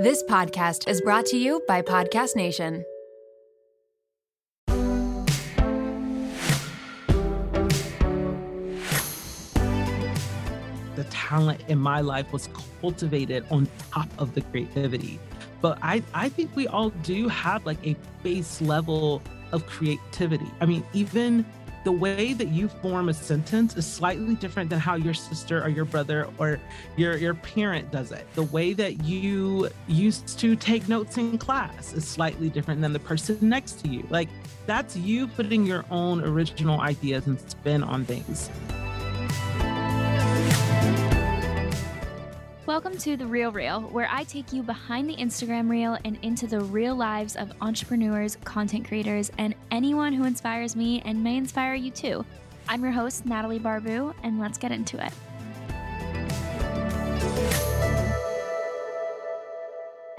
This podcast is brought to you by Podcast Nation. The talent in my life was cultivated on top of the creativity. But I, I think we all do have like a base level of creativity. I mean, even the way that you form a sentence is slightly different than how your sister or your brother or your your parent does it. The way that you used to take notes in class is slightly different than the person next to you. Like that's you putting your own original ideas and spin on things. Welcome to The Real Reel, where I take you behind the Instagram reel and into the real lives of entrepreneurs, content creators, and anyone who inspires me and may inspire you too. I'm your host, Natalie Barbu, and let's get into it.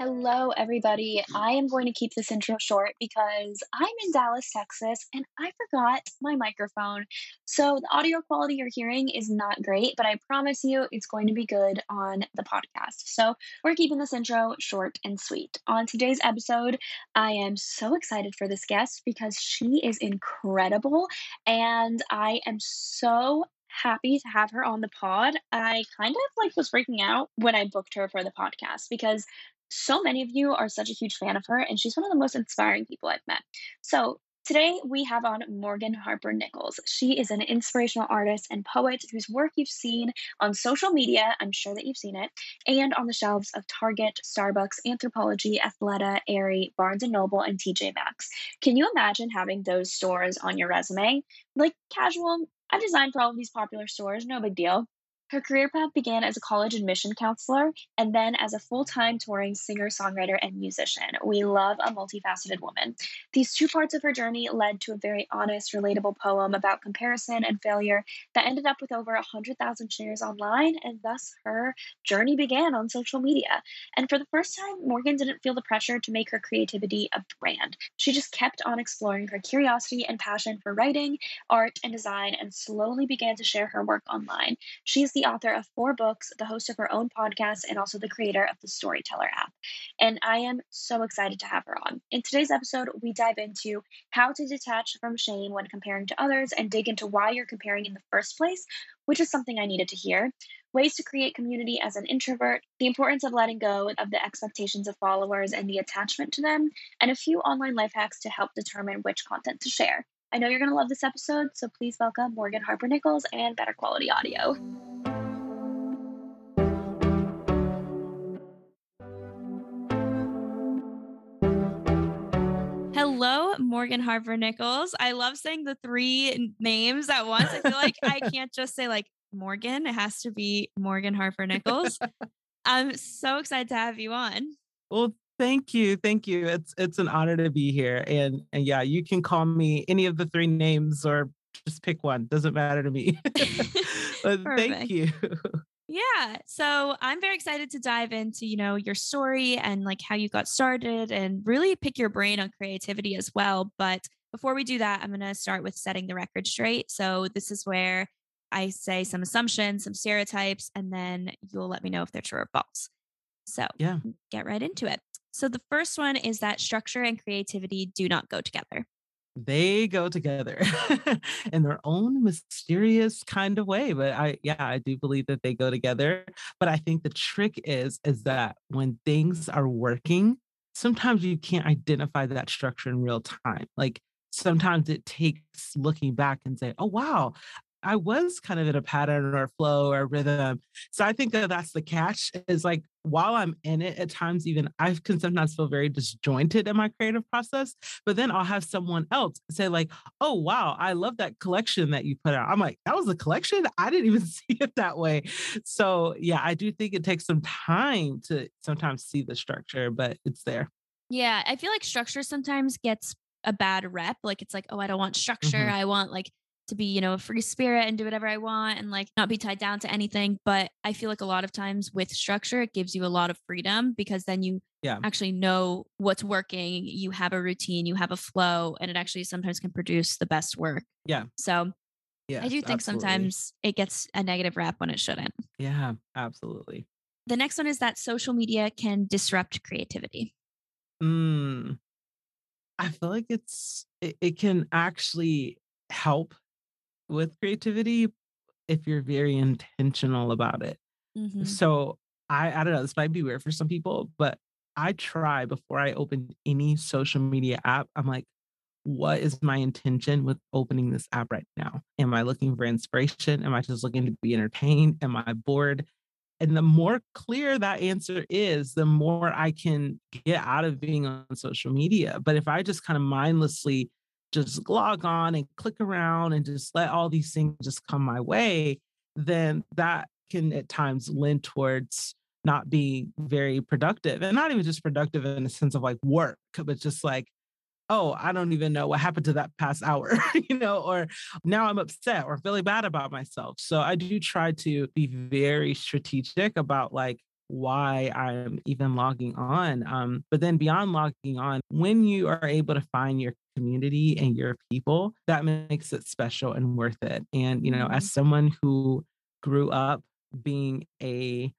Hello, everybody. I am going to keep this intro short because I'm in Dallas, Texas, and I forgot my microphone. So the audio quality you're hearing is not great, but I promise you it's going to be good on the podcast. So we're keeping this intro short and sweet. On today's episode, I am so excited for this guest because she is incredible, and I am so happy to have her on the pod. I kind of like was freaking out when I booked her for the podcast because so many of you are such a huge fan of her, and she's one of the most inspiring people I've met. So, Today, we have on Morgan Harper Nichols. She is an inspirational artist and poet whose work you've seen on social media, I'm sure that you've seen it, and on the shelves of Target, Starbucks, Anthropologie, Athleta, Aerie, Barnes & Noble, and TJ Maxx. Can you imagine having those stores on your resume? Like casual, I've designed for all of these popular stores, no big deal. Her career path began as a college admission counselor and then as a full time touring singer, songwriter, and musician. We love a multifaceted woman. These two parts of her journey led to a very honest, relatable poem about comparison and failure that ended up with over 100,000 shares online, and thus her journey began on social media. And for the first time, Morgan didn't feel the pressure to make her creativity a brand. She just kept on exploring her curiosity and passion for writing, art, and design, and slowly began to share her work online. She's the the author of four books, the host of her own podcast, and also the creator of the Storyteller app. And I am so excited to have her on. In today's episode, we dive into how to detach from shame when comparing to others and dig into why you're comparing in the first place, which is something I needed to hear, ways to create community as an introvert, the importance of letting go of the expectations of followers and the attachment to them, and a few online life hacks to help determine which content to share. I know you're going to love this episode, so please welcome Morgan Harper Nichols and Better Quality Audio. Hello, Morgan Harper Nichols. I love saying the three names at once. I feel like I can't just say like Morgan, it has to be Morgan Harper Nichols. I'm so excited to have you on. Well, thank you. Thank you. It's it's an honor to be here. And and yeah, you can call me any of the three names or just pick one. Doesn't matter to me. but thank you. Yeah. So I'm very excited to dive into, you know, your story and like how you got started and really pick your brain on creativity as well. But before we do that, I'm going to start with setting the record straight. So this is where I say some assumptions, some stereotypes, and then you'll let me know if they're true or false. So yeah, get right into it. So the first one is that structure and creativity do not go together. They go together in their own mysterious kind of way but i yeah i do believe that they go together. But i think the trick is is that when things are working sometimes you can't identify that structure in real time. Like sometimes it takes looking back and say oh wow I was kind of in a pattern or flow or rhythm. So I think that that's the catch is like while I'm in it, at times even I can sometimes feel very disjointed in my creative process. But then I'll have someone else say, like, oh, wow, I love that collection that you put out. I'm like, that was a collection? I didn't even see it that way. So yeah, I do think it takes some time to sometimes see the structure, but it's there. Yeah. I feel like structure sometimes gets a bad rep. Like it's like, oh, I don't want structure. Mm-hmm. I want like to be, you know, a free spirit and do whatever I want and like not be tied down to anything. But I feel like a lot of times with structure, it gives you a lot of freedom because then you yeah. actually know what's working. You have a routine, you have a flow, and it actually sometimes can produce the best work. Yeah. So yeah, I do think absolutely. sometimes it gets a negative rap when it shouldn't. Yeah, absolutely. The next one is that social media can disrupt creativity. Mm, I feel like it's it, it can actually help with creativity if you're very intentional about it. Mhm. So I I don't know, this might be weird for some people, but I try before I open any social media app, I'm like, what is my intention with opening this app right now? Am I looking for inspiration? Am I just looking to be entertained? Am I bored? And the more clear that answer is, the more I can get out of being on social media. But if I just kind of mindlessly just log on and click around and just let all these things just come my way, then that can at times lend towards not being very productive and not even just productive in the sense of like work, but just like oh, I don't even know what happened to that past hour, you know, or now I'm upset or feeling bad about myself. So I do try to be very strategic about like why I'm even logging on. Um, but then beyond logging on, when you are able to find your community and your people, that makes it special and worth it. And, you know, as mm-hmm. someone who grew up being a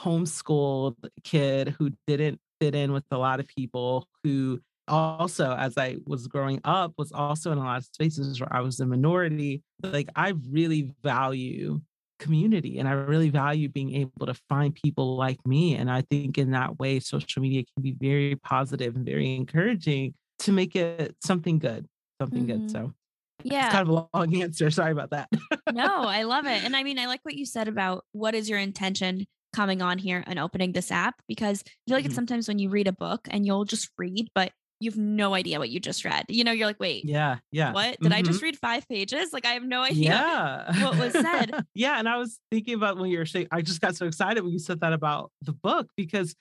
homeschooled kid who didn't fit in with a lot of people who also as i was growing up was also in a lot of spaces where i was a minority like i really value community and i really value being able to find people like me and i think in that way social media can be very positive and very encouraging to make it something good something good Mhm. so Yeah. it's kind of a long answer sorry about that no, I love it. And I mean, I like what you said about what is your intention coming on here and opening this app because I feel like it's Mhm. sometimes when you read a book and you'll just read, but you've no idea what you just read. You know, you're like, wait, yeah yeah what? Did I Mhm. just read five pages? Like, I have no idea. yeah what was said. yeah and i was thinking about when you were saying i just got so excited when you said that about the book because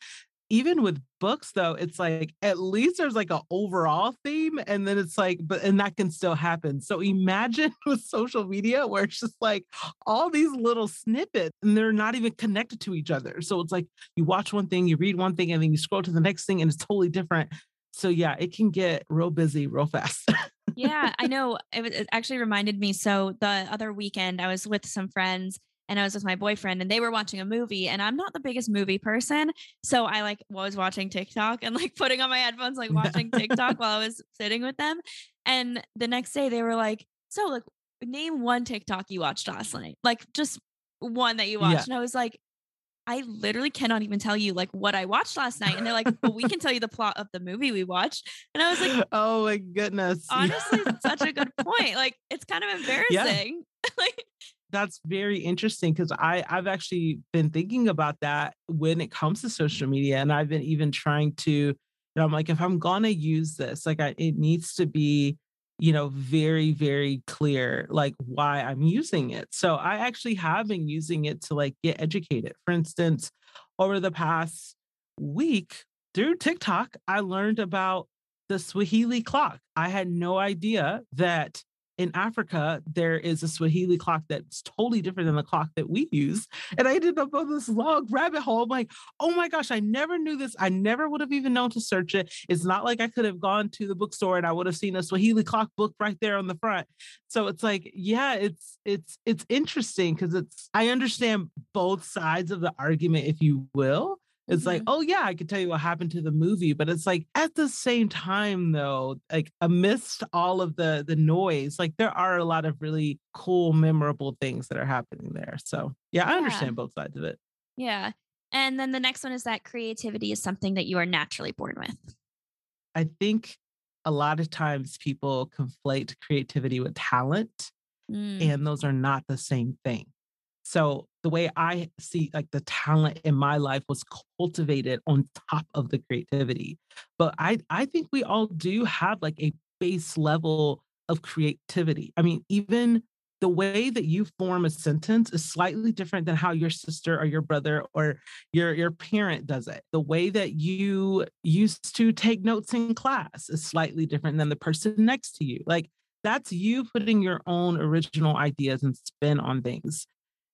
even with books though it's like at least there's like an overall theme and then it's like but and that can still happen so imagine with social media where it's just like all these little snippets and they're not even connected to each other so it's like you watch one thing you read one thing and then you scroll to the next thing and it's totally different so yeah it can get real busy real fast yeah, I know. It, was- it actually reminded me. So the other weekend, I was with some friends and I was with my boyfriend, and they were watching a movie. And I'm not the biggest movie person, so I like was watching TikTok and like putting on my headphones, like watching TikTok while I was sitting with them. And the next day, they were like, "So, like, name one TikTok you watched last night, like just one that you Yeah. watched." And I was like. I literally cannot even tell you like what I watched last night. And they're like, but we can tell you the plot of the movie we watched. And I was like, oh my goodness honestly such a good point like it's kind of embarrassing like that's very interesting because I I've actually been thinking about that when it comes to social media, and I've been even trying to. You know, I'm like, if I'm gonna use this, like, I, it needs to be, you know, very very clear, like why I'm using it. So I actually have been using it to like get educated. For instance, over the past week through TikTok, I learned about the Swahili clock. I had no idea that in Africa, there is a Swahili clock that's totally different than the clock that we use. And I ended up on this long rabbit hole. I'm like, oh my gosh, I never knew this. I never would have even known to search it. It's not like I could have gone to the bookstore and I would have seen a Swahili clock book right there on the front. So it's like, yeah, it's it's it's interesting because it's I understand both sides of the argument, if you will. It's like, Mhm. oh yeah, I could tell you what happened to the movie, but it's like at the same time though, like amidst all of the the noise, like there are a lot of really cool, memorable things that are happening there. So yeah, I understand both sides of it. yeah and then the next one is that creativity is something that you are naturally born with I think a lot of times people conflate creativity with talent, Mm, and those are not the same thing. So the way I see like the talent in my life was cultivated on top of the creativity. But I I think we all do have like a base level of creativity. I mean, even the way that you form a sentence is slightly different than how your sister or your brother or your your parent does it. The way that you used to take notes in class is slightly different than the person next to you. Like that's you putting your own original ideas and spin on things.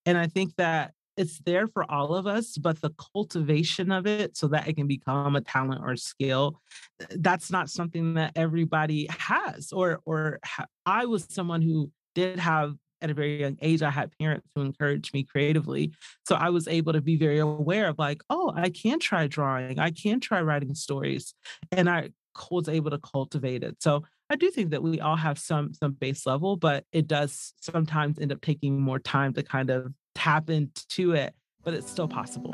And I think that it's there for all of us, but the cultivation of it so that it can become a talent or skill, uh, that's not something that everybody has. Or, or ha- I was someone who did have at a very young age, I had parents who encouraged me creatively. So I was able to be very aware of like, oh, I can try drawing, I can try writing stories. And I was able to cultivate it. So I do think that we all have some some base level, but it does sometimes end up taking more time to kind of tap into it, but it's still possible.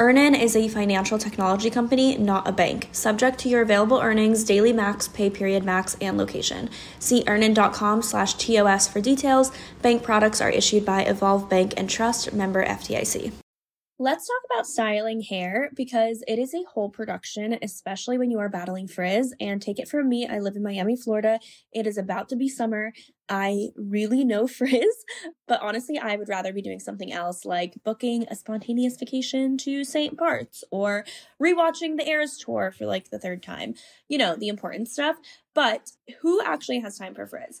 Earnin is a financial technology company, not a bank. Subject to your available earnings, daily max, pay period max, and location. See earnin.com slash TOS for details. Bank products are issued by Evolve Bank and Trust, member FDIC. Let's talk about styling hair because it is a whole production, especially when you are battling frizz. And take it from me, I live in Miami, Florida. It is about to be summer. I really know frizz, but honestly, I would rather be doing something else like booking a spontaneous vacation to St. Bart's or rewatching the Eras tour for like the third time. You know, the important stuff. But who actually has time for frizz?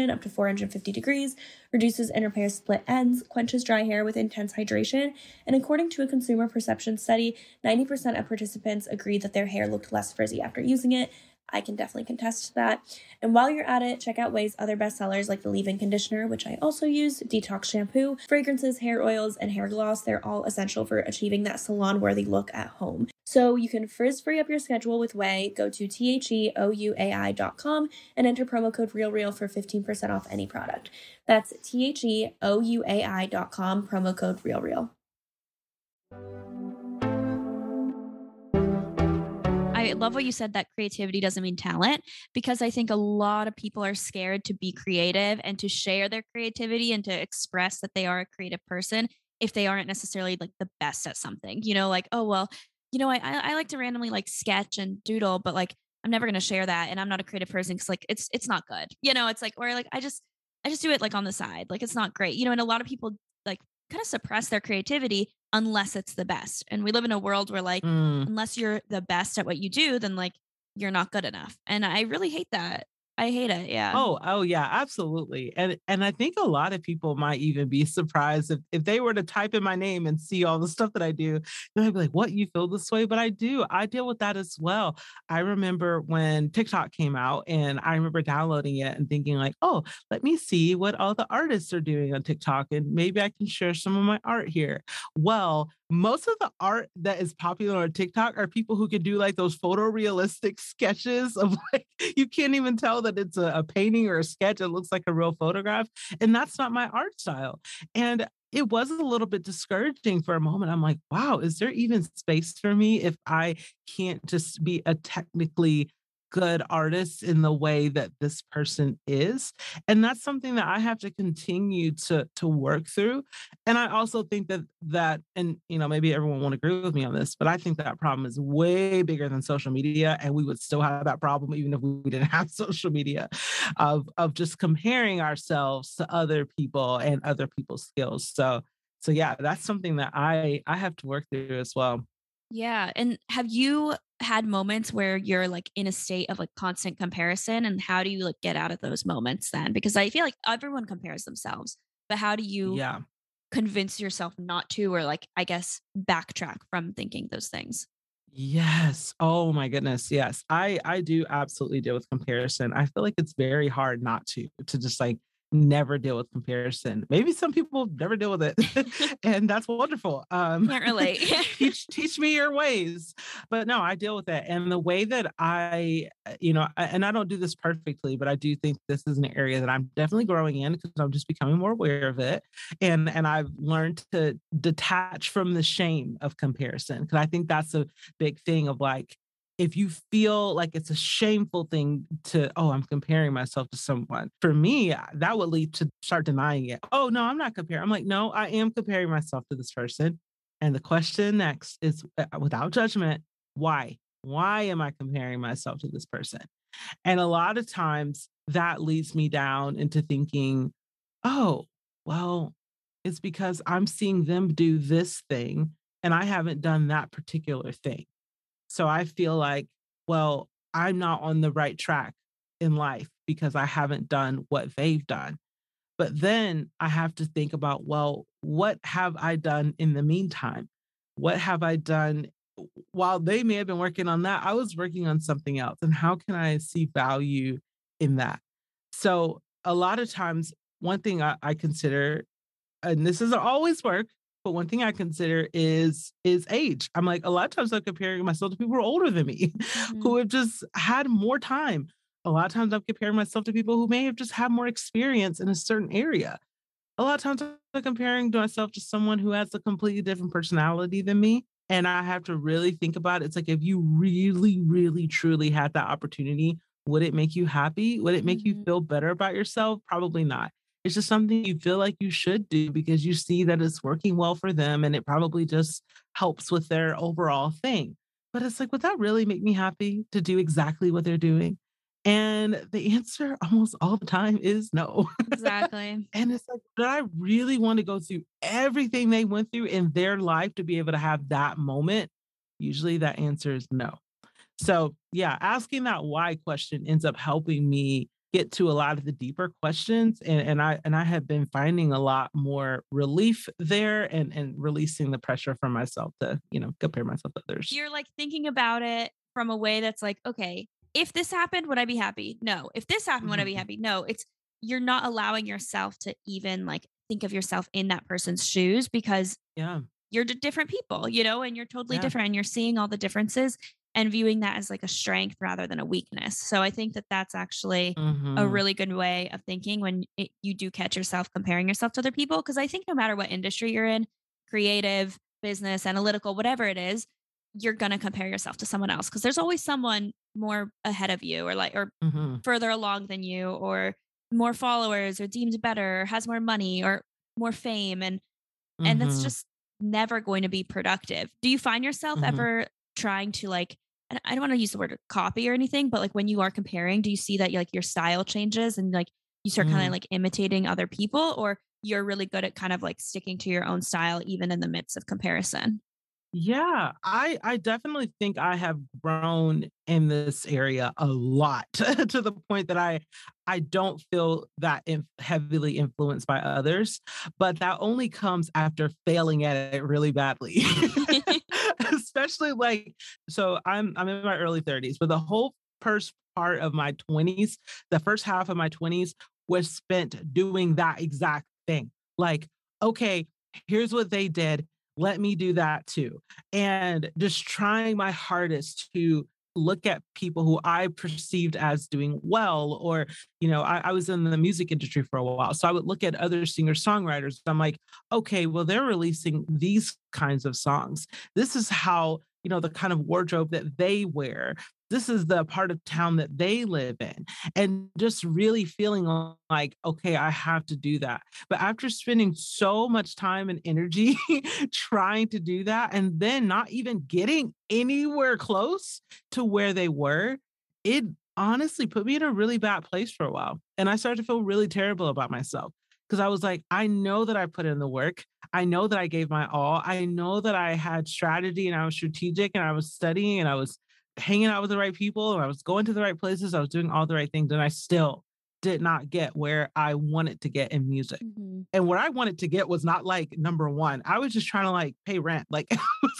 up to 450 degrees, reduces and repairs split ends, quenches dry hair with intense hydration, and according to a consumer perception study, 90% of participants agreed that their hair looked less frizzy after using it. I can definitely contest that. And while you're at it, check out Ouai's other bestsellers like the leave-in conditioner, which I also use, detox shampoo, fragrances, hair oils, and hair gloss. They're all essential for achieving that salon-worthy look at home. So you can frizz free up your schedule with Ouai. Go to theouai.com and enter promo code RealReal for 15% off any product. That's theouai.com, promo code RealReal. I love what you said that creativity doesn't mean talent because I think a lot of people are scared to be creative and to share their creativity and to express that they are a creative person if they aren't necessarily like the best at something. You know, like, oh, well, you know, I I like to randomly like sketch and doodle, but like I'm never gonna share that, and I'm not a creative person because like it's it's not good. You know, it's like or like I just I just do it like on the side, like it's not great. You know, and a lot of people like kind of suppress their creativity unless it's the best. And we live in a world where like mm. unless you're the best at what you do, then like you're not good enough. And I really hate that. I hate it. Yeah. Oh, oh yeah, absolutely. And and I think a lot of people might even be surprised if, if they were to type in my name and see all the stuff that I do. They'd be like, what you feel this way? But I do. I deal with that as well. I remember when TikTok came out and I remember downloading it and thinking, like, oh, let me see what all the artists are doing on TikTok. And maybe I can share some of my art here. Well, most of the art that is popular on TikTok are people who can do like those photorealistic sketches of like you can't even tell that it's a, a painting or a sketch. It looks like a real photograph. And that's not my art style. And it was a little bit discouraging for a moment. I'm like, wow, is there even space for me if I can't just be a technically good artist in the way that this person is and that's something that i have to continue to to work through and i also think that that and you know maybe everyone won't agree with me on this but i think that problem is way bigger than social media and we would still have that problem even if we didn't have social media of of just comparing ourselves to other people and other people's skills so so yeah that's something that i i have to work through as well yeah. And have you had moments where you're like in a state of like constant comparison and how do you like get out of those moments then? Because I feel like everyone compares themselves, but how do you yeah convince yourself not to or like I guess backtrack from thinking those things? Yes. Oh my goodness. Yes. I I do absolutely deal with comparison. I feel like it's very hard not to to just like never deal with comparison. Maybe some people never deal with it, and that's wonderful. Um, Can't relate. teach teach me your ways, but no, I deal with it, and the way that I, uh, you know, and I don't do this perfectly, but I do think this is an area that I'm definitely growing in because I'm just becoming more aware of it, and and I've learned to detach from the shame of comparison because I think that's a big thing of like if you feel like it's a shameful thing to, oh, I'm comparing myself to someone, for me, that would lead to start denying it. Oh, no, I'm not comparing. I'm like, no, I am comparing myself to this person. And the question next is uh, without judgment, why? Why am I comparing myself to this person? And a lot of times that leads me down into thinking, oh, well, it's because I'm seeing them do this thing and I haven't done that particular thing. So I feel like, well, I'm not on the right track in life because I haven't done what they've done. But then I have to think about, well, what have I done in the meantime? What have I done while they may have been working on that? I was working on something else. And how can I see value in that? So a lot of times, one thing I, I consider, and this doesn't always work, but one thing I consider is is age. I'm like a lot of times I'm comparing myself to people who are older than me, mm-hmm. who have just had more time. A lot of times I'm comparing myself to people who may have just had more experience in a certain area. A lot of times I'm comparing to myself to someone who has a completely different personality than me. And I have to really think about it. It's like if you really, really, truly had that opportunity, would it make you happy? Would it make mm-hmm. you feel better about yourself? Probably not. It's just something you feel like you should do because you see that it's working well for them and it probably just helps with their overall thing. But it's like, would that really make me happy to do exactly what they're doing? And the answer almost all the time is no. Exactly. and it's like, do I really want to go through everything they went through in their life to be able to have that moment? Usually that answer is no. So, yeah, asking that why question ends up helping me get to a lot of the deeper questions and, and i and i have been finding a lot more relief there and and releasing the pressure from myself to you know compare myself to others. You're like thinking about it from a way that's like okay if this happened would i be happy? No. If this happened would i be mm-hmm. happy? No. It's you're not allowing yourself to even like think of yourself in that person's shoes because yeah. you're different people you know and you're totally yeah. different and you're seeing all the differences and viewing that as like a strength rather than a weakness. So I think that that's actually mm-hmm. a really good way of thinking when it, you do catch yourself comparing yourself to other people. Because I think no matter what industry you're in, creative, business, analytical, whatever it is, you're going to compare yourself to someone else because there's always someone more ahead of you or like or mm-hmm. further along than you or more followers or deemed better or has more money or more fame and mm-hmm. and that's mm-hmm. just never going to be productive. Do you find yourself mm-hmm. ever trying to like I don't want to use the word copy or anything, but like when you are comparing, do you see that like your style changes and like you start mm. kind of like imitating other people, or you're really good at kind of like sticking to your own style even in the midst of comparison? Yeah, I I definitely think I have grown in this area a lot to the point that I I don't feel that in, heavily influenced by others, but that only comes after failing at it really badly. Especially like so I'm I'm in my early 30s, but the whole first part of my 20s, the first half of my 20s was spent doing that exact thing. Like, okay, here's what they did let me do that too. And just trying my hardest to look at people who I perceived as doing well, or, you know, I, I was in the music industry for a while. So I would look at other singer songwriters. I'm like, okay, well, they're releasing these kinds of songs. This is how you know the kind of wardrobe that they wear. This is the part of town that they live in and just really feeling like okay i have to do that. But after spending so much time and energy trying to do that and then not even getting anywhere close to where they were it honestly put me in a really bad place for a while and i started to feel really terrible about myself because I was like, I know that I put in the work. I know that I gave my all. I know that I had strategy and I was strategic and I was studying and I was hanging out with the right people and I was going to the right places. I was doing all the right things. And I still did not get where I wanted to get in music. Mm-hmm. And what I wanted to get was not like number one. I was just trying to like pay rent. Like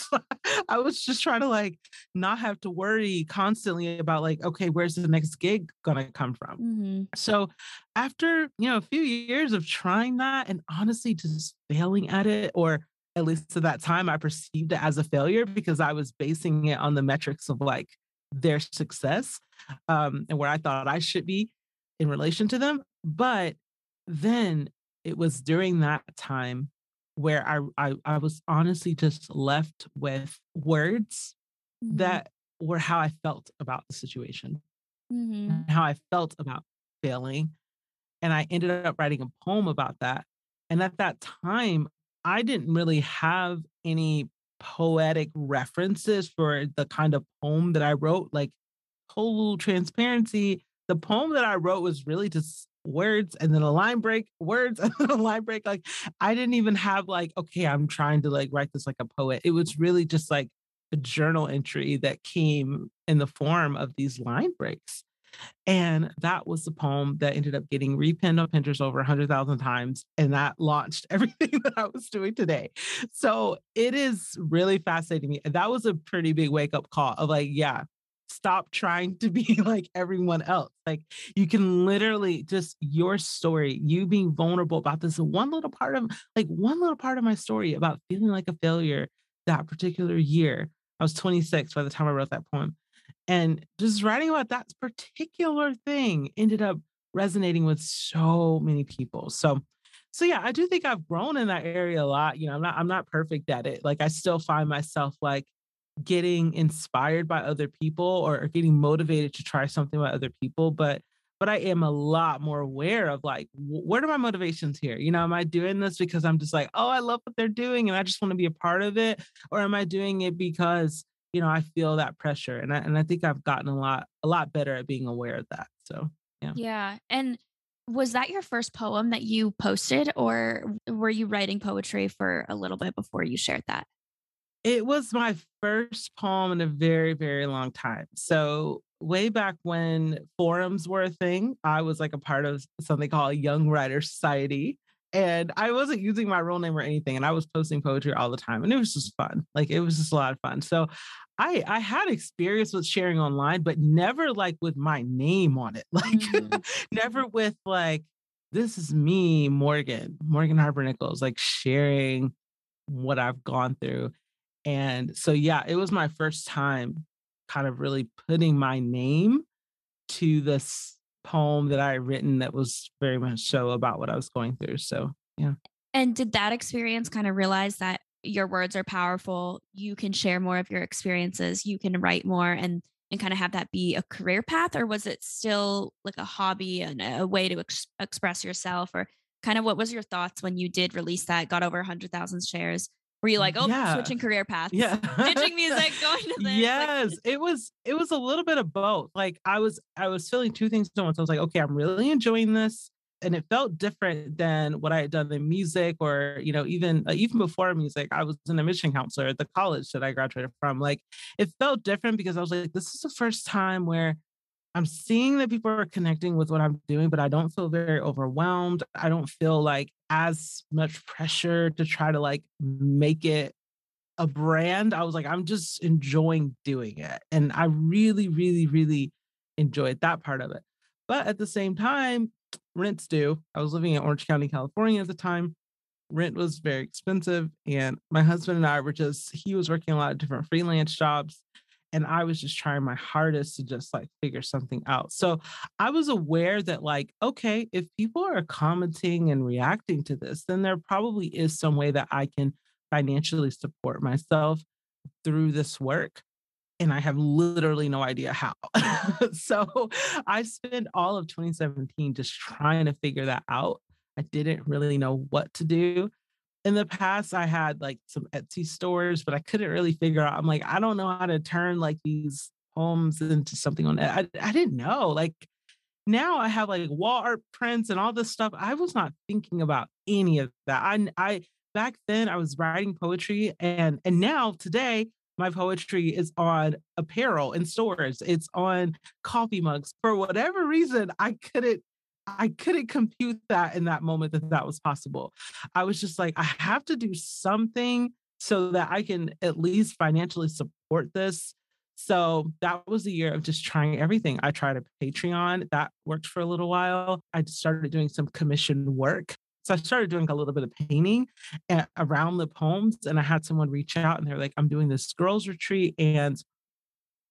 I was just trying to like not have to worry constantly about like, okay, where's the next gig gonna come from? Mm-hmm. So after you know a few years of trying that and honestly just failing at it, or at least at that time, I perceived it as a failure because I was basing it on the metrics of like their success um, and where I thought I should be in relation to them. But then it was during that time where I I, I was honestly just left with words mm-hmm. that were how I felt about the situation, mm-hmm. how I felt about failing. And I ended up writing a poem about that. And at that time, I didn't really have any poetic references for the kind of poem that I wrote, like total transparency. The poem that I wrote was really just words and then a line break, words and then a line break. Like I didn't even have like, okay, I'm trying to like write this like a poet. It was really just like a journal entry that came in the form of these line breaks. And that was the poem that ended up getting repinned on Pinterest over 100,000 times. And that launched everything that I was doing today. So it is really fascinating me. That was a pretty big wake up call of like, yeah, stop trying to be like everyone else. Like you can literally just your story, you being vulnerable about this one little part of like one little part of my story about feeling like a failure that particular year. I was 26 by the time I wrote that poem. And just writing about that particular thing ended up resonating with so many people. So so yeah, I do think I've grown in that area a lot. You know, I'm not I'm not perfect at it. Like I still find myself like getting inspired by other people or, getting motivated to try something by other people, but but I am a lot more aware of like what are my motivations here? You know, am I doing this because I'm just like, "Oh, I love what they're doing and I just want to be a part of it?" Or am I doing it because you know, I feel that pressure. And I and I think I've gotten a lot a lot better at being aware of that. So yeah. Yeah. And was that your first poem that you posted or were you writing poetry for a little bit before you shared that? It was my first poem in a very, very long time. So way back when forums were a thing, I was like a part of something called Young Writer Society and I wasn't using my real name or anything, and I was posting poetry all the time, and it was just fun. Like it was just a lot of fun. So I I had experience with sharing online, but never like with my name on it. Like mm-hmm. never with like this is me, Morgan, Morgan Harper Nichols, like sharing what I've gone through. And so yeah, it was my first time kind of really putting my name to this poem that I had written that was very much so about what I was going through. So, yeah. And did that experience kind of realize that your words are powerful? You can share more of your experiences, you can write more and and kind of have that be a career path or was it still like a hobby and a way to ex- express yourself or kind of what was your thoughts when you did release that got over 100,000 shares were you like, oh, yeah. switching career paths? Yeah. Ditching music, going to this. Yes. Like, it was it was a little bit of both. Like I was I was feeling two things at once. I was like, okay, I'm really enjoying this. And it felt different than what I had done in music or, you know, even uh, even before music, I was an admission counselor at the college that I graduated from. Like it felt different because I was like, this is the first time where I'm seeing that people are connecting with what I'm doing, but I don't feel very overwhelmed. I don't feel like as much pressure to try to like make it a brand. I was like, I'm just enjoying doing it. And I really, really, really enjoyed that part of it. But at the same time, rent's due. I was living in Orange County, California at the time. Rent was very expensive. And my husband and I were just, he was working a lot of different freelance jobs and I was just trying my hardest to just like figure something out. So I was aware that, like, okay, if people are commenting and reacting to this, then there probably is some way that I can financially support myself through this work. And I have literally no idea how. so I spent all of 2017 just trying to figure that out. I didn't really know what to do in the past I had like some Etsy stores, but I couldn't really figure out. I'm like, I don't know how to turn like these poems into something on. I, I didn't know. Like now I have like wall art prints and all this stuff. I was not thinking about any of that. I I back then I was writing poetry and and now today my poetry is on apparel in stores. It's on coffee mugs. For whatever reason, I couldn't I couldn't compute that in that moment that that was possible. I was just like, I have to do something so that I can at least financially support this. So that was a year of just trying everything. I tried a Patreon that worked for a little while. I started doing some commission work. So I started doing a little bit of painting around the poems. And I had someone reach out and they're like, I'm doing this girls' retreat. And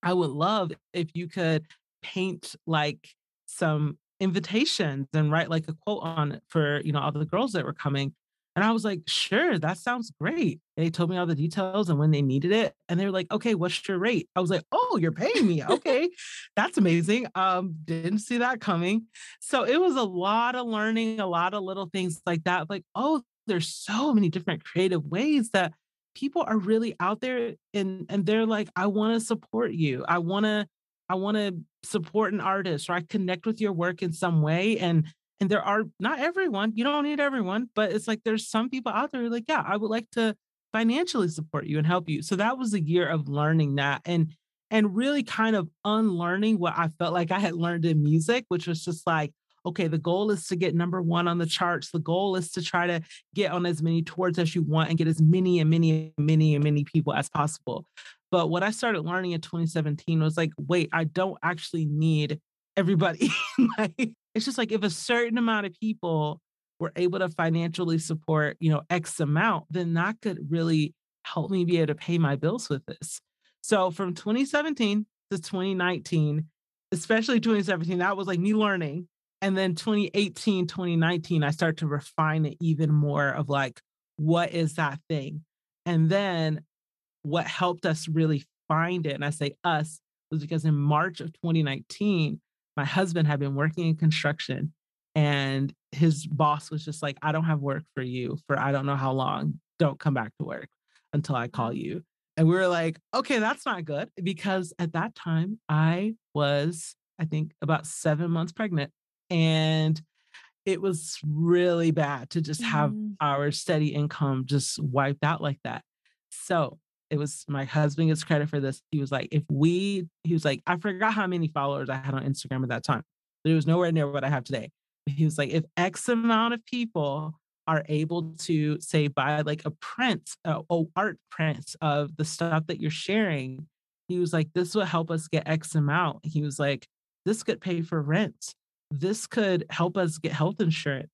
I would love if you could paint like some invitations and write like a quote on it for you know all the girls that were coming and i was like sure that sounds great. They told me all the details and when they needed it and they were like okay what's your rate? I was like oh you're paying me okay that's amazing um didn't see that coming. So it was a lot of learning a lot of little things like that like oh there's so many different creative ways that people are really out there and and they're like i want to support you i want to I want to support an artist or I connect with your work in some way. And and there are not everyone, you don't need everyone, but it's like there's some people out there like, yeah, I would like to financially support you and help you. So that was a year of learning that and and really kind of unlearning what I felt like I had learned in music, which was just like, okay, the goal is to get number one on the charts. The goal is to try to get on as many tours as you want and get as many and many and many and many people as possible. But what I started learning in 2017 was like, wait, I don't actually need everybody. like, it's just like if a certain amount of people were able to financially support, you know, X amount, then that could really help me be able to pay my bills with this. So from 2017 to 2019, especially 2017, that was like me learning. And then 2018, 2019, I started to refine it even more of like, what is that thing? And then what helped us really find it, and I say us, was because in March of 2019, my husband had been working in construction and his boss was just like, I don't have work for you for I don't know how long. Don't come back to work until I call you. And we were like, okay, that's not good because at that time I was, I think, about seven months pregnant. And it was really bad to just have mm. our steady income just wiped out like that. So it was my husband gets credit for this. He was like, if we, he was like, I forgot how many followers I had on Instagram at that time. There was nowhere near what I have today. He was like, if X amount of people are able to say buy like a print, uh, oh, art print of the stuff that you're sharing, he was like, this will help us get X amount. He was like, this could pay for rent. This could help us get health insurance.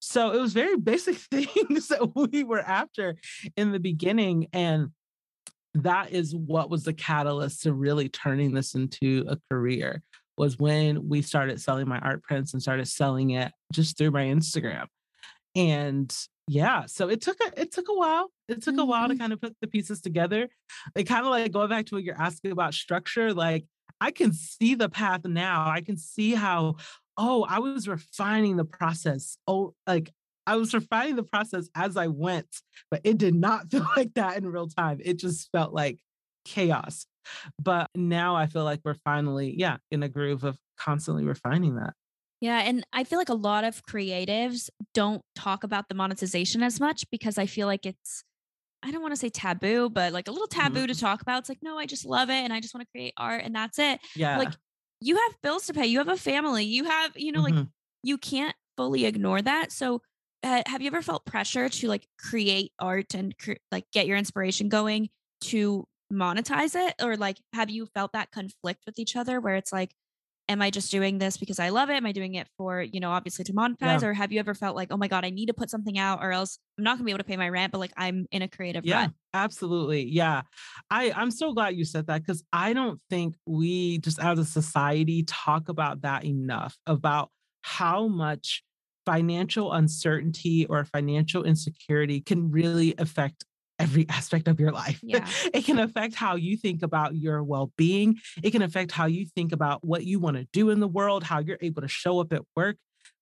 So it was very basic things that we were after in the beginning. And that is what was the catalyst to really turning this into a career was when we started selling my art prints and started selling it just through my Instagram. And yeah, so it took a it took a while. It took mm-hmm. a while to mm-hmm. kind of put the pieces together. It kind of like going back to what you're asking about structure, like I can see the path now. I can see how oh, I was refining the process. Oh, like I was refining the process as I went, but it did not feel like that in real time. It just felt like chaos. But now I feel like we're finally, yeah, in a groove of constantly refining that. Yeah. And I feel like a lot of creatives don't talk about the monetization as much because I feel like it's, I don't want to say taboo, but like a little taboo mm-hmm. to talk about. It's like, no, I just love it and I just want to create art and that's it. Yeah. Like you have bills to pay, you have a family, you have, you know, mm-hmm. like you can't fully ignore that. So uh, have you ever felt pressure to like create art and cre- like get your inspiration going to monetize it or like have you felt that conflict with each other where it's like am I just doing this because I love it? Am I doing it for, you know, obviously to monetize? Yeah. Or have you ever felt like, oh my God, I need to put something out or else I'm not gonna be able to pay my rent, but like I'm in a creative yeah. Absolutely. Yeah. I, I'm so glad you said that because I don't think we just as a society talk about that enough about how much financial uncertainty or financial insecurity can really affect every aspect of your life. Yeah. it can affect how you think about your well being. It can affect how you think about what you want to do in the world, how you're able to show up at work.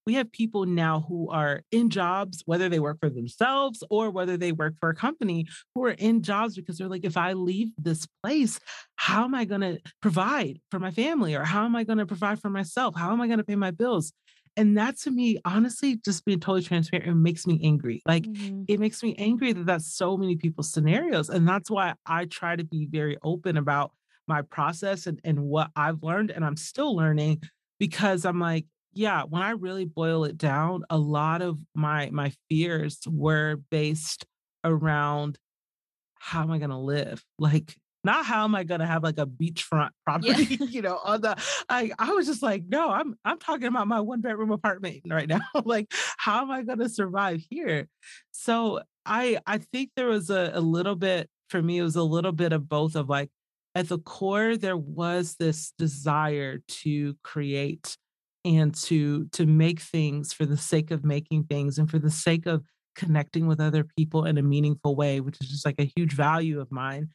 We have people now who are in jobs, whether they work for themselves or whether they work for a company, who are in jobs because they're like, if I leave this place, how am I going to provide for my family? Or how am I going to provide for myself? How am I going to pay my bills? And that to me honestly just being totally transparent it makes me angry like mm-hmm. it makes me angry that that's so many people's scenarios and that's why i try to be very open about my process and, and what i've learned and i'm still learning because i'm like yeah when i really boil it down a lot of my my fears were based around how am i going to live like not how am I going to have like a beachfront property, yeah. you know, on the, I, I was just like, no, I'm, I'm talking about my one bedroom apartment right now. like, how am I going to survive here? So I, I think there was a, a little bit, for me, it was a little bit of both of like, at the core, there was this desire to create and to to make things for the sake of making things and for the sake of connecting with other people in a meaningful way which is just like a huge value of mine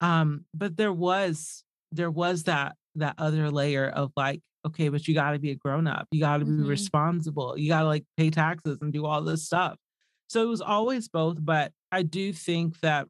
um, but there was there was that that other layer of like, okay, but you got to be a grown up. You got to be mm-hmm. responsible. You got to like pay taxes and do all this stuff. So it was always both. But I do think that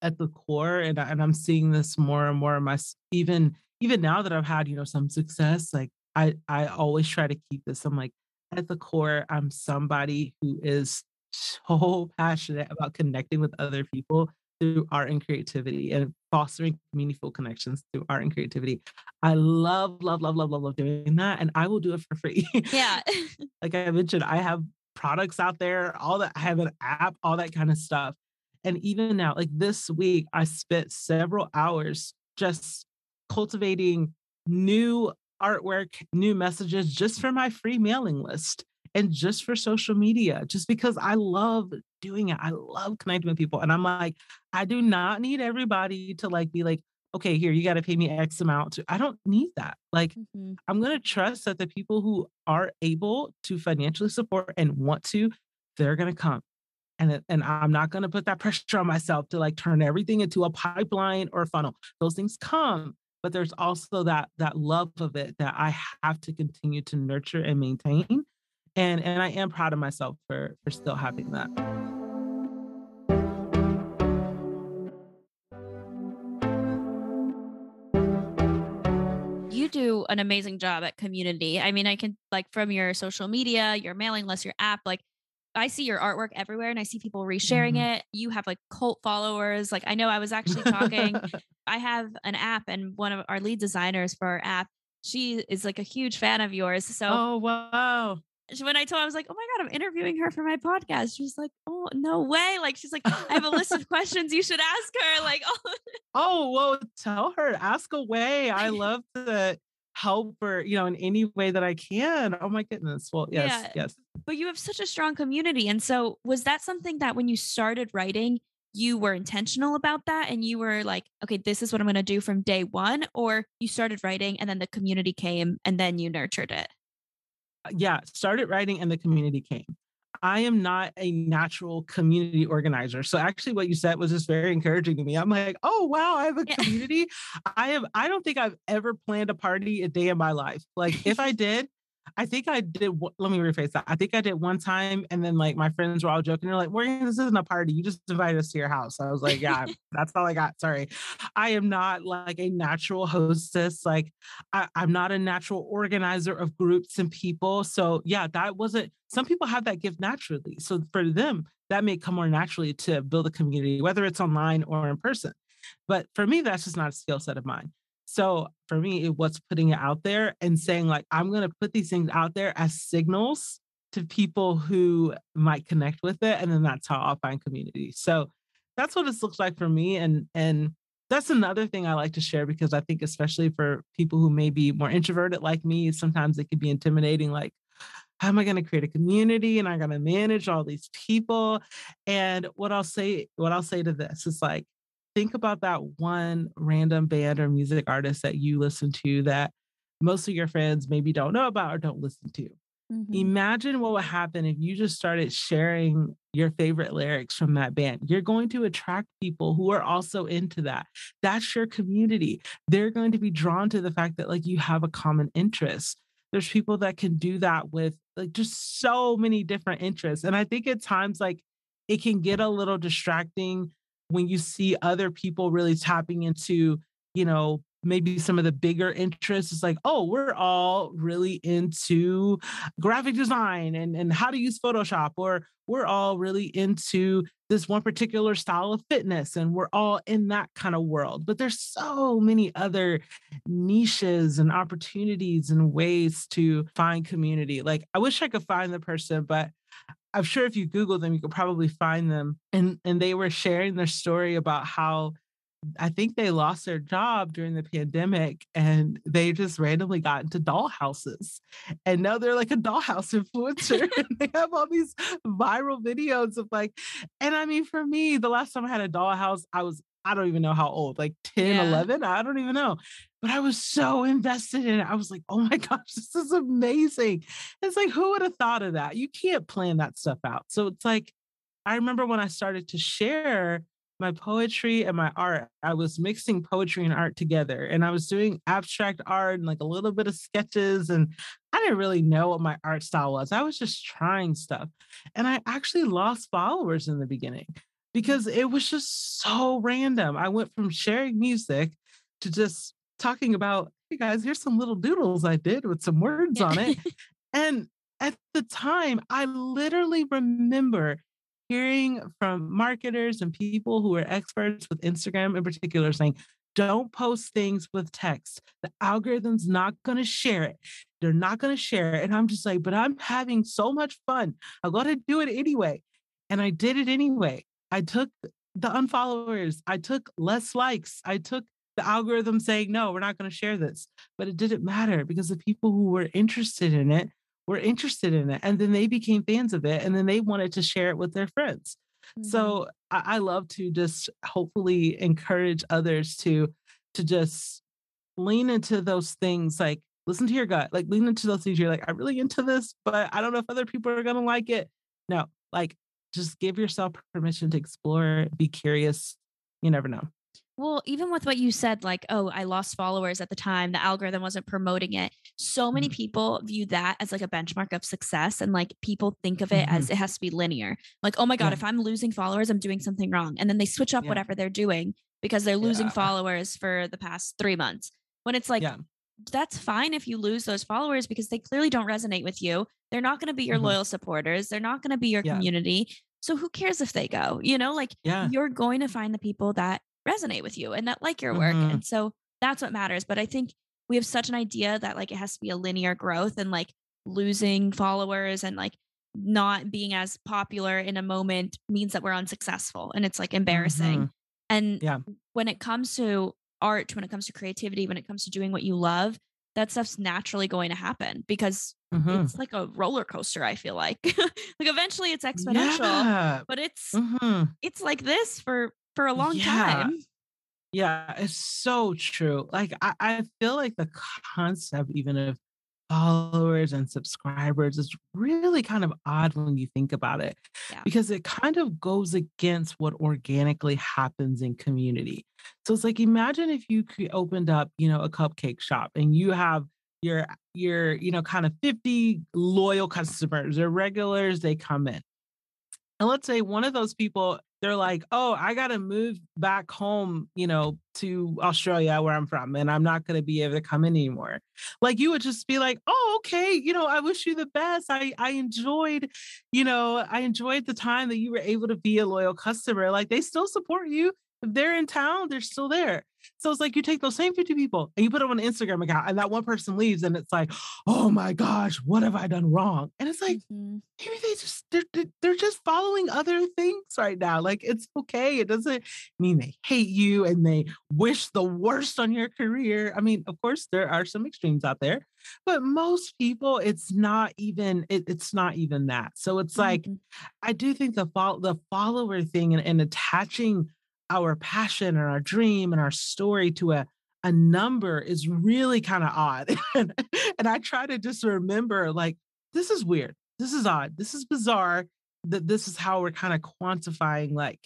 at the core, and, and I'm seeing this more and more in my even even now that I've had you know some success, like I I always try to keep this. I'm like at the core, I'm somebody who is so passionate about connecting with other people through art and creativity and fostering meaningful connections through art and creativity. I love, love, love, love, love, love doing that. And I will do it for free. Yeah. like I mentioned, I have products out there, all that, I have an app, all that kind of stuff. And even now, like this week, I spent several hours just cultivating new artwork, new messages just for my free mailing list and just for social media, just because I love doing it. I love connecting with people. And I'm like, I do not need everybody to like be like, okay, here, you got to pay me X amount. To, I don't need that. Like, mm-hmm. I'm going to trust that the people who are able to financially support and want to, they're going to come. And, and I'm not going to put that pressure on myself to like turn everything into a pipeline or a funnel. Those things come, but there's also that that love of it that I have to continue to nurture and maintain and and I am proud of myself for for still having that. You do an amazing job at community. I mean, I can like from your social media, your mailing list, your app, like I see your artwork everywhere and I see people resharing mm-hmm. it. You have like cult followers. Like I know I was actually talking, I have an app and one of our lead designers for our app, she is like a huge fan of yours. So Oh wow when I told her, I was like, oh my God, I'm interviewing her for my podcast. She's like, oh, no way. Like, she's like, I have a list of questions you should ask her. Like, oh, oh well, tell her, ask away. I love to help her, you know, in any way that I can. Oh my goodness. Well, yes, yeah. yes. But you have such a strong community. And so, was that something that when you started writing, you were intentional about that and you were like, okay, this is what I'm going to do from day one? Or you started writing and then the community came and then you nurtured it? Uh, yeah, started writing and the community came. I am not a natural community organizer. So actually what you said was just very encouraging to me. I'm like, "Oh, wow, I have a community." I have I don't think I've ever planned a party a day in my life. Like if I did, I think I did. Let me rephrase that. I think I did one time, and then like my friends were all joking. They're like, "Morgan, this isn't a party. You just invited us to your house." I was like, "Yeah, that's all I got. Sorry, I am not like a natural hostess. Like, I, I'm not a natural organizer of groups and people. So yeah, that wasn't. Some people have that gift naturally. So for them, that may come more naturally to build a community, whether it's online or in person. But for me, that's just not a skill set of mine. So for me, it was putting it out there and saying, like, I'm going to put these things out there as signals to people who might connect with it. And then that's how I'll find community. So that's what this looks like for me. And and that's another thing I like to share because I think, especially for people who may be more introverted like me, sometimes it can be intimidating. Like, how am I going to create a community and I'm going to manage all these people? And what I'll say, what I'll say to this is like, think about that one random band or music artist that you listen to that most of your friends maybe don't know about or don't listen to. Mm-hmm. Imagine what would happen if you just started sharing your favorite lyrics from that band. You're going to attract people who are also into that. That's your community. They're going to be drawn to the fact that like you have a common interest. There's people that can do that with like just so many different interests. And I think at times like it can get a little distracting when you see other people really tapping into, you know, maybe some of the bigger interests it's like oh we're all really into graphic design and, and how to use photoshop or we're all really into this one particular style of fitness and we're all in that kind of world. But there's so many other niches and opportunities and ways to find community. Like i wish i could find the person but i'm sure if you google them you could probably find them and and they were sharing their story about how I think they lost their job during the pandemic and they just randomly got into doll houses. And now they're like a dollhouse influencer. and they have all these viral videos of like, and I mean, for me, the last time I had a dollhouse, I was, I don't even know how old, like 10, yeah. 11, I don't even know. But I was so invested in it. I was like, oh my gosh, this is amazing. It's like, who would have thought of that? You can't plan that stuff out. So it's like, I remember when I started to share my poetry and my art. I was mixing poetry and art together and I was doing abstract art and like a little bit of sketches. And I didn't really know what my art style was. I was just trying stuff. And I actually lost followers in the beginning because it was just so random. I went from sharing music to just talking about, hey guys, here's some little doodles I did with some words on it. and at the time, I literally remember hearing from marketers and people who are experts with Instagram in particular saying, don't post things with text. The algorithm's not going to share it. They're not going to share it. And I'm just like, but I'm having so much fun. I got to do it anyway. And I did it anyway. I took the unfollowers, I took less likes, I took the algorithm saying, no, we're not going to share this. But it didn't matter because the people who were interested in it were interested in it and then they became fans of it and then they wanted to share it with their friends mm-hmm. so I, I love to just hopefully encourage others to to just lean into those things like listen to your gut like lean into those things you're like i'm really into this but i don't know if other people are going to like it no like just give yourself permission to explore be curious you never know well, even with what you said, like, oh, I lost followers at the time, the algorithm wasn't promoting it. So many mm-hmm. people view that as like a benchmark of success. And like people think of it mm-hmm. as it has to be linear. Like, oh my God, yeah. if I'm losing followers, I'm doing something wrong. And then they switch up yeah. whatever they're doing because they're losing yeah. followers for the past three months. When it's like, that's fine if you lose those followers because they clearly don't resonate with you. They're not going to be your mm-hmm. loyal supporters. They're not going to be your community. So who cares if they go? You know, like you're going to find the people that resonate with you and that like your work. Mm-hmm. And so that's what matters. But I think we have such an idea that like it has to be a linear growth and like losing followers and like not being as popular in a moment means that we're unsuccessful and it's like embarrassing. Mm-hmm. And yeah. when it comes to art, when it comes to creativity, when it comes to doing what you love, that stuff's naturally going to happen because mm-hmm. it's like a roller coaster i feel like like eventually it's exponential yeah. but it's mm-hmm. it's like this for for a long yeah. time. Yeah, it's so true. Like I, I feel like the concept even of followers and subscribers is really kind of odd when you think about it yeah. because it kind of goes against what organically happens in community. So it's like imagine if you opened up, you know, a cupcake shop and you have your your, you know, kind of 50 loyal customers or regulars they come in. And let's say one of those people they're like, oh, I got to move back home, you know, to Australia where I'm from, and I'm not going to be able to come in anymore. Like you would just be like, oh, okay, you know, I wish you the best. I I enjoyed, you know, I enjoyed the time that you were able to be a loyal customer. Like they still support you. If they're in town, they're still there. So it's like you take those same 50 people and you put them on an Instagram account, and that one person leaves, and it's like, oh my gosh, what have I done wrong? And it's like, mm-hmm. maybe they just they're, they're just following other things right now. Like it's okay. It doesn't mean they hate you and they wish the worst on your career. I mean, of course, there are some extremes out there, but most people, it's not even it, it's not even that. So it's like, mm-hmm. I do think the follow the follower thing and, and attaching our passion and our dream and our story to a a number is really kind of odd. and, and I try to just remember like this is weird. This is odd. This is bizarre that this is how we're kind of quantifying like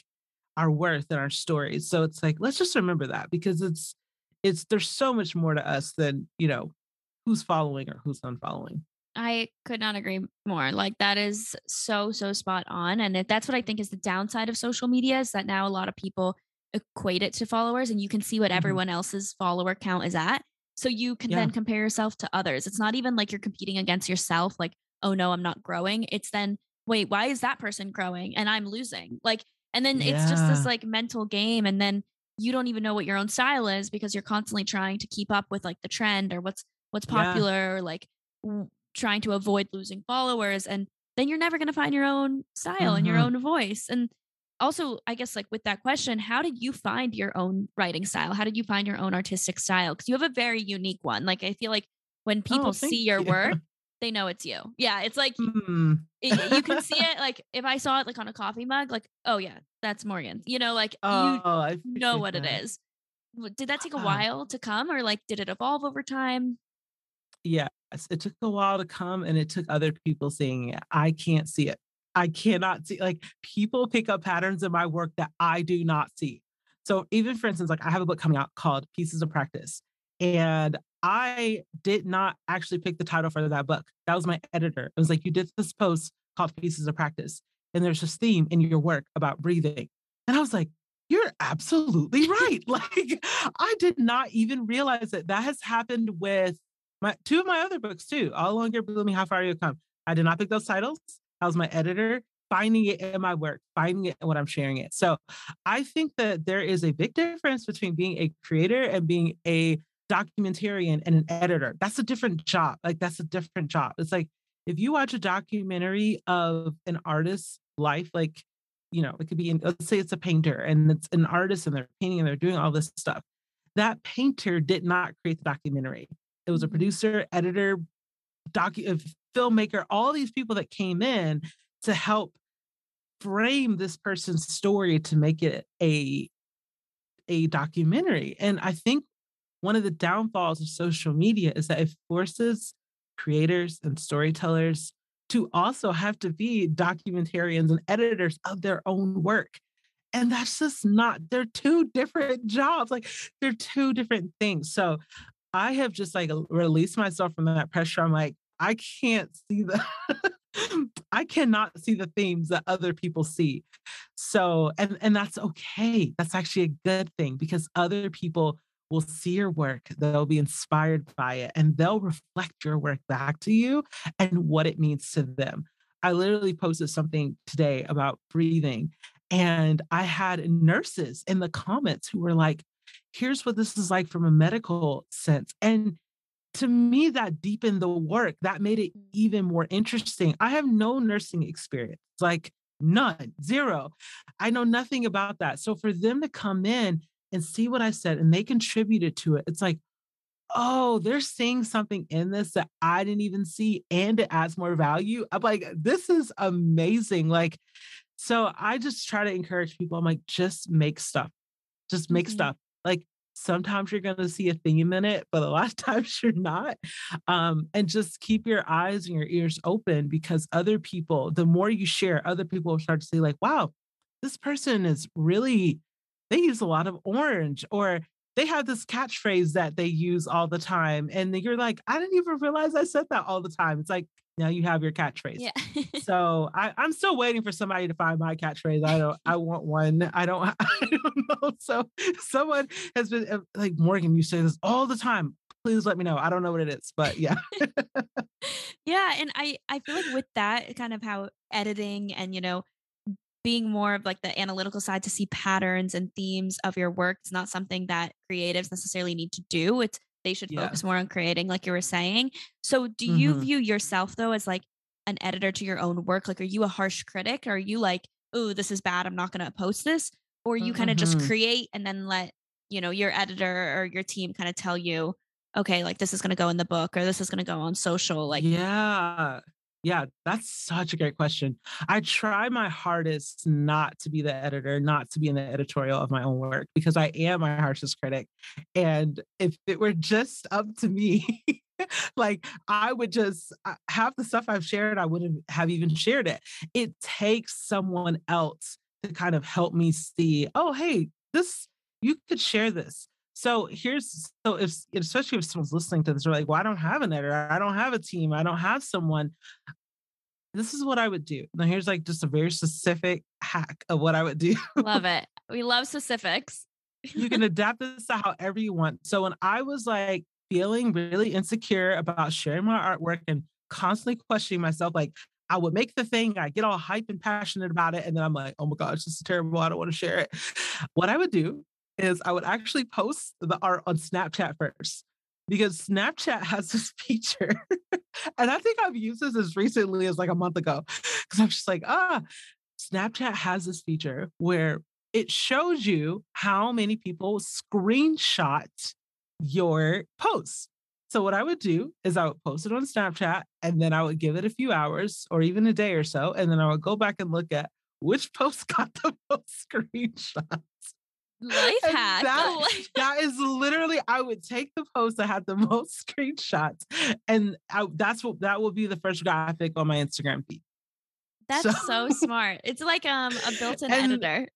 our worth and our stories. So it's like let's just remember that because it's it's there's so much more to us than, you know, who's following or who's unfollowing. I could not agree more. Like that is so so spot on, and that's what I think is the downside of social media is that now a lot of people equate it to followers, and you can see what mm-hmm. everyone else's follower count is at. So you can yeah. then compare yourself to others. It's not even like you're competing against yourself. Like, oh no, I'm not growing. It's then wait, why is that person growing and I'm losing? Like, and then yeah. it's just this like mental game, and then you don't even know what your own style is because you're constantly trying to keep up with like the trend or what's what's popular yeah. or like trying to avoid losing followers and then you're never going to find your own style mm-hmm. and your mm-hmm. own voice and also i guess like with that question how did you find your own writing style how did you find your own artistic style because you have a very unique one like i feel like when people oh, see your you. work they know it's you yeah it's like mm. it, you can see it like if i saw it like on a coffee mug like oh yeah that's morgan you know like oh, you know what that. it is did that take a while to come or like did it evolve over time yes, it took a while to come and it took other people seeing it. I can't see it. I cannot see like people pick up patterns in my work that I do not see. So even for instance, like I have a book coming out called Peace Is a Practice. And I did not actually pick the title for that book. That was my editor. It was like, you did this post called Peace Is a Practice. And there's this theme in your work about breathing. And I was like, you're absolutely right. like I did not even realize that that has happened with my two of my other books too. All along here, blooming, how far you come. I did not pick those titles. That was my editor finding it in my work, finding it in what I'm sharing it. So I think that there is a big difference between being a creator and being a documentarian and an editor. That's a different job. Like that's a different job. It's like if you watch a documentary of an artist's life, like you know, it could be in, let's say it's a painter and it's an artist and they're painting and they're doing all this stuff. That painter did not create the documentary. It was a mm-hmm. producer, editor, docu- uh, filmmaker, all these people that came in to help frame this person's story to make it a a documentary. And I think one of the downfalls of social media is that it forces creators and storytellers to also have to be documentarians and editors of their own work. And that's just not, they're two different jobs. Like they're two different things. So I have just like released myself from that pressure. I'm like, I can't see the I cannot see the themes that other people see. So, and and that's okay. That's actually a good thing because other people will see your work, they'll be inspired by it, and they'll reflect your work back to you and what it means to them. I literally posted something today about breathing, and I had nurses in the comments who were like, here's what this is like from a medical sense. And to me, that deepened the work. That made it even more interesting. I have no nursing experience, like none, zero. I know nothing about that. So for them to come in and see what I said and they contributed to it, it's like, oh, they're seeing something in this that I didn't even see and it adds more value. I'm like, this is amazing. Like, so I just try to encourage people. I'm like, just make stuff, just make mm-hmm. stuff. Like sometimes you're going to see a theme in it, but a lot of times you're not. Um, and just keep your eyes and your ears open because other people, the more you share, other people will start to say, like, wow, this person is really, they use a lot of orange or they have this catchphrase that they use all the time. And you're like, I didn't even realize I said that all the time. It's like, now you have your catchphrase. Yeah. so I, I'm still waiting for somebody to find my catchphrase. I don't. I want one. I don't. I don't know. So someone has been uh, like Morgan. You say this all the time. Please let me know. I don't know what it is, but yeah. yeah, and I I feel like with that kind of how editing and you know being more of like the analytical side to see patterns and themes of your work It's not something that creatives necessarily need to do. It's they should Yeah. focus more on creating, like you were saying. So do you Mhm. view yourself though as like an editor to your own work? Like, are you a harsh critic? Or are you like, oh, this is bad. I'm not going to post this? Or you kind of just create and then let, you know, your editor or your team kind of tell you, okay, like this is going to go in the book or this is going to go on social. Like, yeah. Yeah, that's such a great question. I try my hardest not to be the editor, not to be in the editorial of my own work because I am my harshest critic. And if it were just up to me, like I would just uh, half the stuff I've shared, I wouldn't have even shared it. It takes someone else to kind of help me see, oh, hey, this, you could share this. So here's so if especially if someone's listening to this, they're like, well, I don't have an editor, I don't have a team, I don't have someone. This is what I would do. Now here's like just a very specific hack of what I would do. love it. We love specifics. you can adapt this to however you want. So when I was like feeling really insecure about sharing my artwork and constantly questioning myself, like I would make the thing, I get all hype and passionate about it, and then I'm like, oh my gosh, this is terrible. I don't want to share it. What I would do is I would actually post the art on Snapchat first because Snapchat has this feature. and I think I've used this as recently as like a month ago because I'm just like, ah, Snapchat has this feature where it shows you how many people screenshot your posts. So what I would do is I would post it on Snapchat and then I would give it a few hours or even a day or so. And then I would go back and look at which post got the most screenshots. Life hack. that- that is literally I would take the post that had the most screenshots and I, that's what that will be the first graphic on my Instagram feed. That's So- so smart. It's like um a built-in And- editor.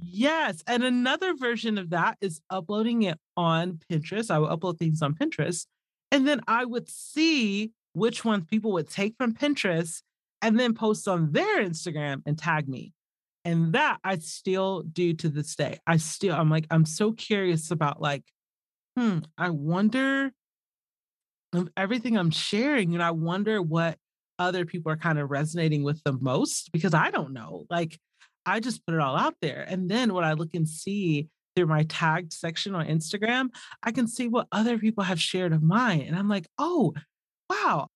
Yes. And another version of that is uploading it on Pinterest. I would upload things on Pinterest. And then I would see which ones people would take from Pinterest and then post on their Instagram and tag me. And that I still do to this day. I still, I'm like, I'm so curious about like, hmm, I wonder of everything I'm sharing. And I wonder what other people are kind of resonating with the most because I don't know. Like, I just put it all out there. And then when I look and see through my tagged section on Instagram, I can see what other people have shared of mine. And I'm like, oh, wow,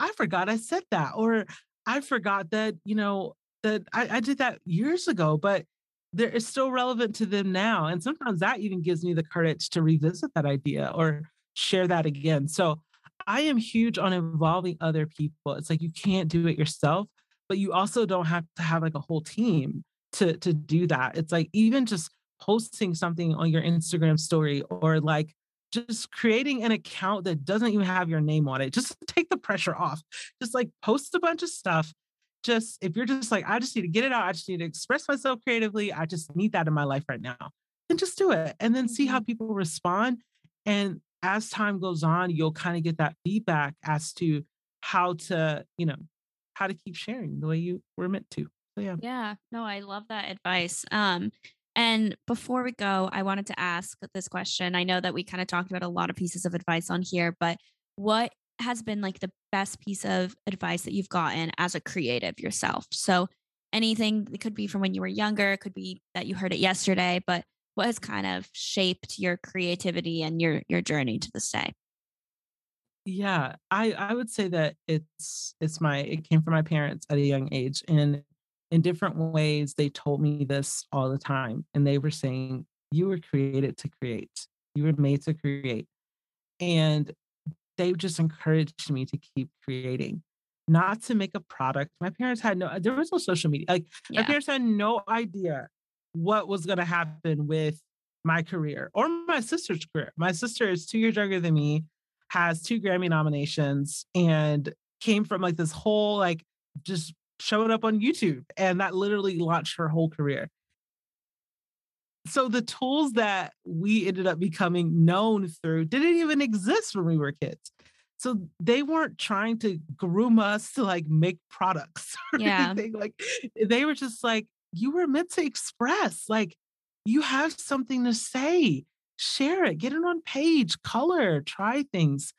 I forgot I said that. Or I forgot that, you know, that I, I did that years ago, but there is still relevant to them now. And sometimes that even gives me the courage to revisit that idea or share that again. So I am huge on involving other people. It's like you can't do it yourself, but you also don't have to have like a whole team to to do that. It's like even just posting something on your Instagram story or like just creating an account that doesn't even have your name on it. Just take the pressure off. Just like post a bunch of stuff. Just if you're just like, I just need to get it out. I just need to express myself creatively. I just need that in my life right now. Then just do it and then see how people respond. And as time goes on, you'll kind of get that feedback as to how to, you know, how to keep sharing the way you were meant to. So yeah. Yeah, no, I love that advice. Um, and before we go, I wanted to ask this question. I know that we kind of talked about a lot of pieces of advice on here, but what has been like the best piece of advice that you've gotten as a creative yourself? So anything it could be from when you were younger, it could be that you heard it yesterday, but what has kind of shaped your creativity and your your journey to this day? Yeah, I I would say that it's it's my it came from my parents at a young age and in different ways they told me this all the time and they were saying you were created to create. You were made to create. And they just encouraged me to keep creating, not to make a product. My parents had no there was no social media. Like my parents had no idea what was going to happen with my career or my sister's career. My sister is 2 years younger than me has two Grammy nominations and came from like this whole like just showing up on YouTube and that literally launched her whole career. So the tools that we ended up becoming known through didn't even exist when we were kids. So they weren't trying to groom us to like make products or Yeah. anything. Like they were just like, you were meant to express, like you have something to say share it, get it on page, color, try things.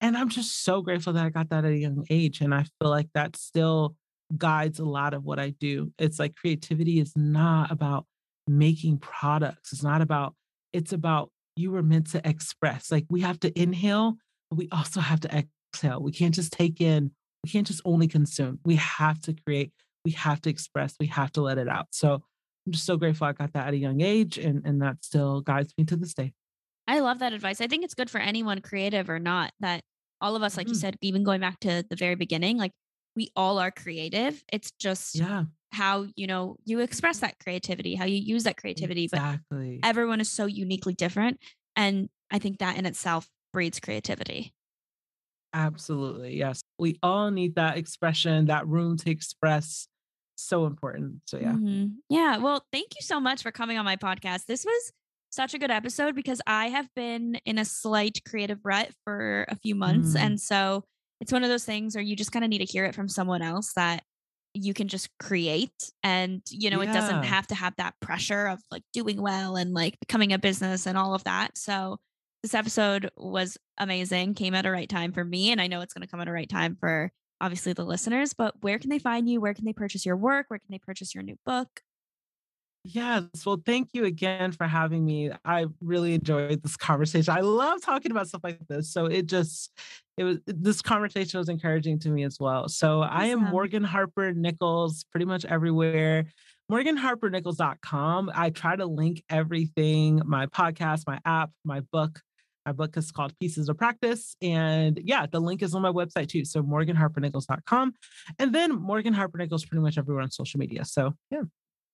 And I'm just so grateful that I got that at a young age. And I feel like that's still guides a lot of what I do. It's like creativity is not about making products. It's not about, it's about you were meant to express. Like we have to inhale, but we also have to exhale. We can't just take in, we can't just only consume. We have to create, we have to express, we have to let it out. So I'm just so grateful I got that at a young age and, and that still guides me to this day. I love that advice. I think it's good for anyone creative or not that all of us, like Mhm. you said, even going back to the very beginning, like we all are creative. It's just Yeah, how, you know, you express that creativity, how you use that creativity. But exactly. everyone is so uniquely different. And I think that in itself breeds creativity. Absolutely. Yes. We all need that expression, that room to express. So important. So, yeah. Mhm. Yeah. Well, thank you so much for coming on my podcast. This was such a good episode because I have been in a slight creative rut for a few months. Mm. And so it's one of those things where you just kind of need to hear it from someone else that you can just create. And, you know, it doesn't have to have that pressure of like doing well and like becoming a business and all of that. So this episode was amazing, came at a right time for me. And I know it's going to come at a right time for obviously the listeners. But where can they find you? Where can they purchase your work? Where can they purchase your new book? Yes. Well, thank you again for having me. I really enjoyed this conversation. I love talking about stuff like this. So it just, it was, this conversation was encouraging to me as well. So I am Morgan Harper Nichols pretty much everywhere. MorganHarperNichols.com. I try to link everything my podcast, my app, my book. My book is called Peace Is a Practice. And yeah, the link is on my website too. So MorganHarperNichols.com. And then Morgan Harper Nichols pretty much everywhere on social media. So yeah.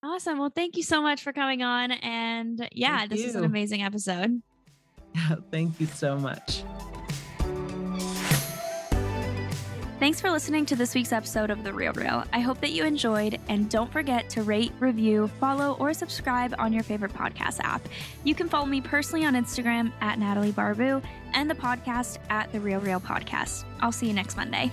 Awesome. Well, thank you so much for coming on. And yeah, Thank this was an amazing episode. Thank you so much. Thanks for listening to this week's episode of The Real Reel. I hope that you enjoyed, and don't forget to rate, review, follow, or subscribe on your favorite podcast app. You can follow me personally on Instagram at Natalie Barbu and the podcast at The Real Reel Podcast. I'll see you next Monday.